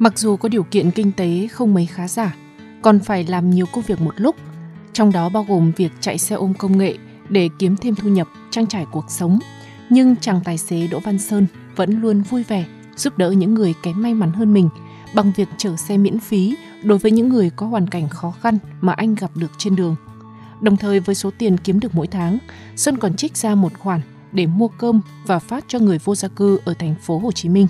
Mặc dù có điều kiện kinh tế không mấy khá giả, còn phải làm nhiều công việc một lúc, trong đó bao gồm việc chạy xe ôm công nghệ để kiếm thêm thu nhập, trang trải cuộc sống. Nhưng chàng tài xế Đỗ Văn Sơn vẫn luôn vui vẻ giúp đỡ những người kém may mắn hơn mình bằng việc chở xe miễn phí đối với những người có hoàn cảnh khó khăn mà anh gặp được trên đường. Đồng thời với số tiền kiếm được mỗi tháng, Sơn còn trích ra một khoản để mua cơm và phát cho người vô gia cư ở thành phố Hồ Chí Minh.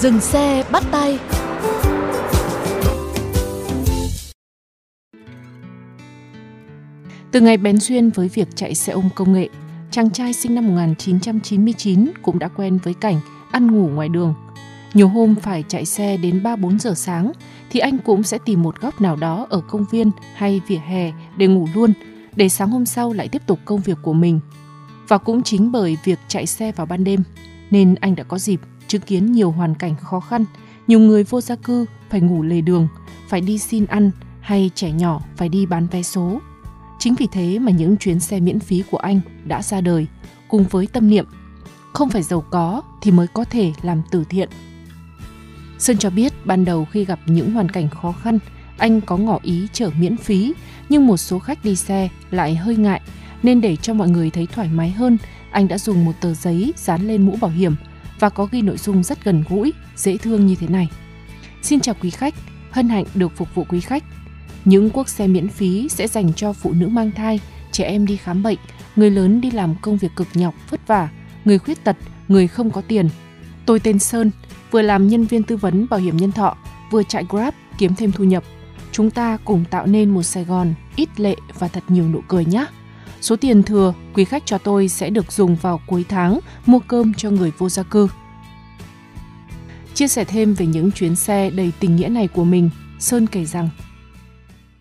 Dừng xe bắt tay Từ ngày bén duyên với việc chạy xe ôm công nghệ, chàng trai sinh năm 1999 cũng đã quen với cảnh ăn ngủ ngoài đường. Nhiều hôm phải chạy xe đến 3-4 giờ sáng thì anh cũng sẽ tìm một góc nào đó ở công viên hay vỉa hè để ngủ luôn, để sáng hôm sau lại tiếp tục công việc của mình. Và cũng chính bởi việc chạy xe vào ban đêm nên anh đã có dịp chứng kiến nhiều hoàn cảnh khó khăn, nhiều người vô gia cư phải ngủ lề đường, phải đi xin ăn hay trẻ nhỏ phải đi bán vé số. Chính vì thế mà những chuyến xe miễn phí của anh đã ra đời cùng với tâm niệm không phải giàu có thì mới có thể làm từ thiện. Sơn cho biết ban đầu khi gặp những hoàn cảnh khó khăn, anh có ngỏ ý chở miễn phí, nhưng một số khách đi xe lại hơi ngại, nên để cho mọi người thấy thoải mái hơn, anh đã dùng một tờ giấy dán lên mũ bảo hiểm và có ghi nội dung rất gần gũi, dễ thương như thế này. Xin chào quý khách, hân hạnh được phục vụ quý khách. Những cuốc xe miễn phí sẽ dành cho phụ nữ mang thai, trẻ em đi khám bệnh, người lớn đi làm công việc cực nhọc, vất vả, người khuyết tật, người không có tiền. Tôi tên Sơn, vừa làm nhân viên tư vấn bảo hiểm nhân thọ, vừa chạy Grab kiếm thêm thu nhập. Chúng ta cùng tạo nên một Sài Gòn ít lệ và thật nhiều nụ cười nhé. Số tiền thừa quý khách cho tôi sẽ được dùng vào cuối tháng mua cơm cho người vô gia cư. Chia sẻ thêm về những chuyến xe đầy tình nghĩa này của mình, Sơn kể rằng.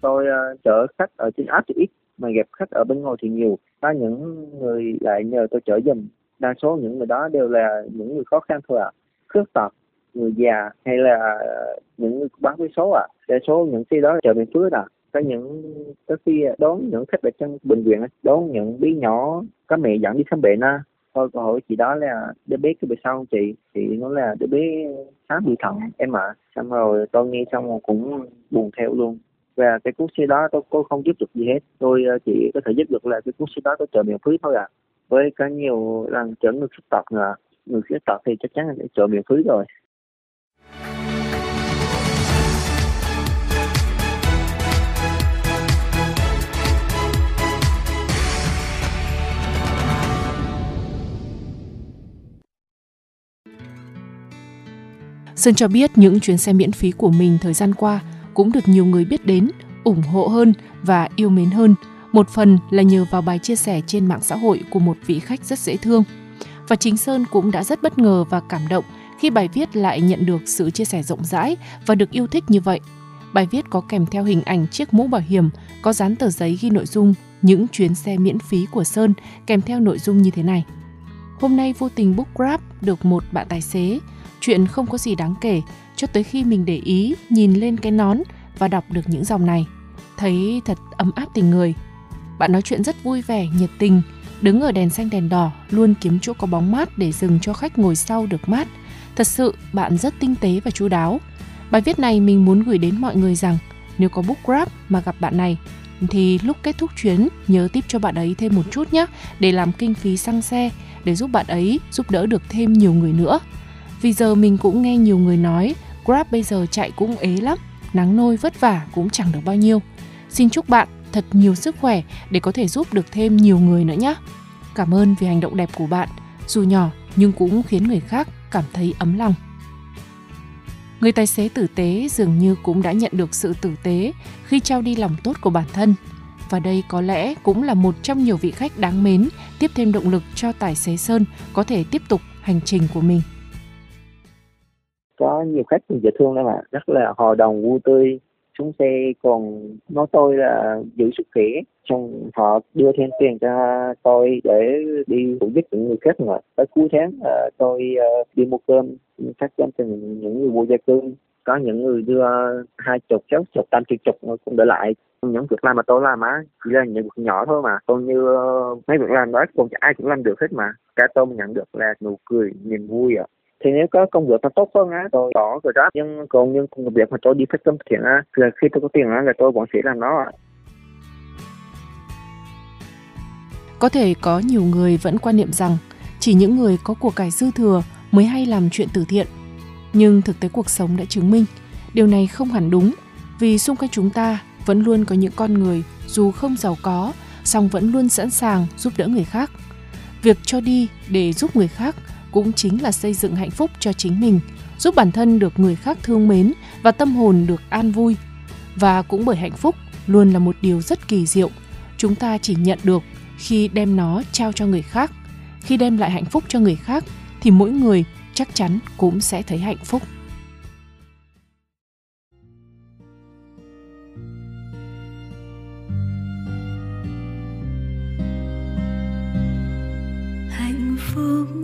Tôi ờ, chở khách ở trên app thì ít mà gặp khách ở bên ngoài thì nhiều. Có những người lại nhờ tôi chở giùm. Đa số những người đó đều là những người khó khăn thôi ạ. Khuyết tật người già hay là ờ, những người bán vé số ạ. Đa số những xe đó chở miễn phí ạ có những có khi đón những khách ở trong bệnh viện đón những bé nhỏ, có mẹ dẫn đi khám bệnh á. Thôi, cơ hỏi chị đó là đứa bé cái bị sau không chị chị nói là đứa bé sáng bị thận em ạ. Xong rồi tôi nghe xong rồi cũng buồn theo luôn. Và cái cuốn xe đó tôi tôi không giúp được gì hết. Tôi ờ, chỉ có thể giúp được là cái cuốn xe đó tôi chở miễn phí thôi ạ. Với có nhiều lần chở người khuyết tật nữa người khuyết tật thì chắc chắn là sẽ chở miễn phí rồi. Sơn cho biết những chuyến xe miễn phí của mình thời gian qua cũng được nhiều người biết đến, ủng hộ hơn và yêu mến hơn. Một phần là nhờ vào bài chia sẻ trên mạng xã hội của một vị khách rất dễ thương. Và chính Sơn cũng đã rất bất ngờ và cảm động khi bài viết lại nhận được sự chia sẻ rộng rãi và được yêu thích như vậy. Bài viết có kèm theo hình ảnh chiếc mũ bảo hiểm, có dán tờ giấy ghi nội dung những chuyến xe miễn phí của Sơn kèm theo nội dung như thế này. Hôm nay vô tình book Grab được một bạn tài xế. Chuyện không có gì đáng kể cho tới khi mình để ý nhìn lên cái nón và đọc được những dòng này. Thấy thật ấm áp tình người. Bạn nói chuyện rất vui vẻ, nhiệt tình, đứng ở đèn xanh đèn đỏ, luôn kiếm chỗ có bóng mát để dừng cho khách ngồi sau được mát. Thật sự, bạn rất tinh tế và chu đáo. Bài viết này mình muốn gửi đến mọi người rằng nếu có book Grab mà gặp bạn này thì lúc kết thúc chuyến nhớ tiếp cho bạn ấy thêm một chút nhé để làm kinh phí xăng xe để giúp bạn ấy giúp đỡ được thêm nhiều người nữa. Vì giờ mình cũng nghe nhiều người nói Grab bây giờ chạy cũng ế lắm, nắng nôi vất vả cũng chẳng được bao nhiêu. Xin chúc bạn thật nhiều sức khỏe để có thể giúp được thêm nhiều người nữa nhé. Cảm ơn vì hành động đẹp của bạn, dù nhỏ nhưng cũng khiến người khác cảm thấy ấm lòng. Người tài xế tử tế dường như cũng đã nhận được sự tử tế khi trao đi lòng tốt của bản thân. Và đây có lẽ cũng là một trong nhiều vị khách đáng mến tiếp thêm động lực cho tài xế Sơn có thể tiếp tục hành trình của mình. Có nhiều khách dễ thương lắm ạ, rất là hòa đồng vui tươi, xuống xe còn nói tôi là giữ sức khỏe. Xong họ đưa thêm tiền cho tôi để đi phụ giúp những người khác mà tới cuối tháng uh, tôi uh, đi mua cơm phát cơm cho những người vô gia cư. Có những người đưa hai chục sáu chục tám chục chục cũng để lại. Những việc làm mà tôi làm á chỉ là những việc nhỏ thôi mà. Còn như uh, mấy việc làm đó còn ai cũng làm được hết mà. Cả tôi nhận được là nụ cười niềm vui ạ. à thì nếu có công việc nó tốt hơn á, tôi bỏ rồi đó nhưng còn những công việc mà tôi đi phát tâm thiện á là khi tôi có tiền á là tôi vẫn sẽ làm nó có thể có nhiều người vẫn quan niệm rằng chỉ những người có của cải dư thừa mới hay làm chuyện từ thiện. Nhưng thực tế cuộc sống đã chứng minh, điều này không hẳn đúng, vì xung quanh chúng ta vẫn luôn có những con người dù không giàu có, song vẫn luôn sẵn sàng giúp đỡ người khác. Việc cho đi để giúp người khác cũng chính là xây dựng hạnh phúc cho chính mình, giúp bản thân được người khác thương mến và tâm hồn được an vui. Và cũng bởi hạnh phúc luôn là một điều rất kỳ diệu, chúng ta chỉ nhận được khi đem nó trao cho người khác. Khi đem lại hạnh phúc cho người khác thì mỗi người chắc chắn cũng sẽ thấy hạnh phúc. hạnh phúc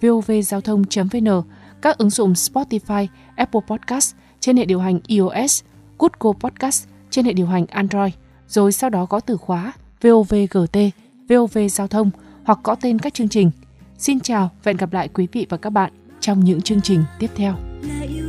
vovgiao thông.vn, các ứng dụng Spotify, Apple Podcast trên hệ điều hành iOS, Google Podcast trên hệ điều hành Android, rồi sau đó có từ khóa VOVGT, VOV Giao thông hoặc có tên các chương trình. Xin chào và hẹn gặp lại quý vị và các bạn trong những chương trình tiếp theo. Là yêu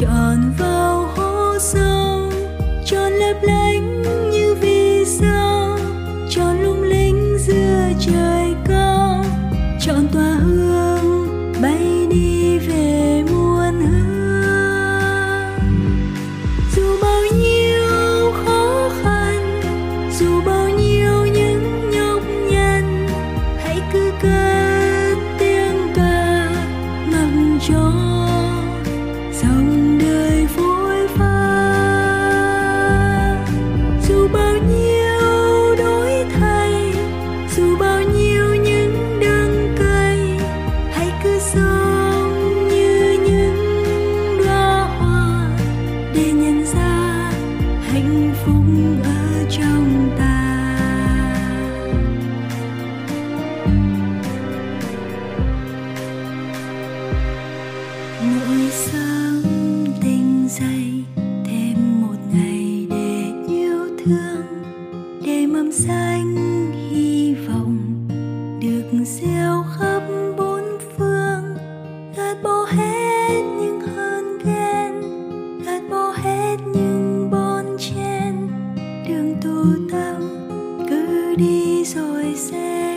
tròn vào hố sâu tròn lấp lánh tâm cứ đi rồi sẽ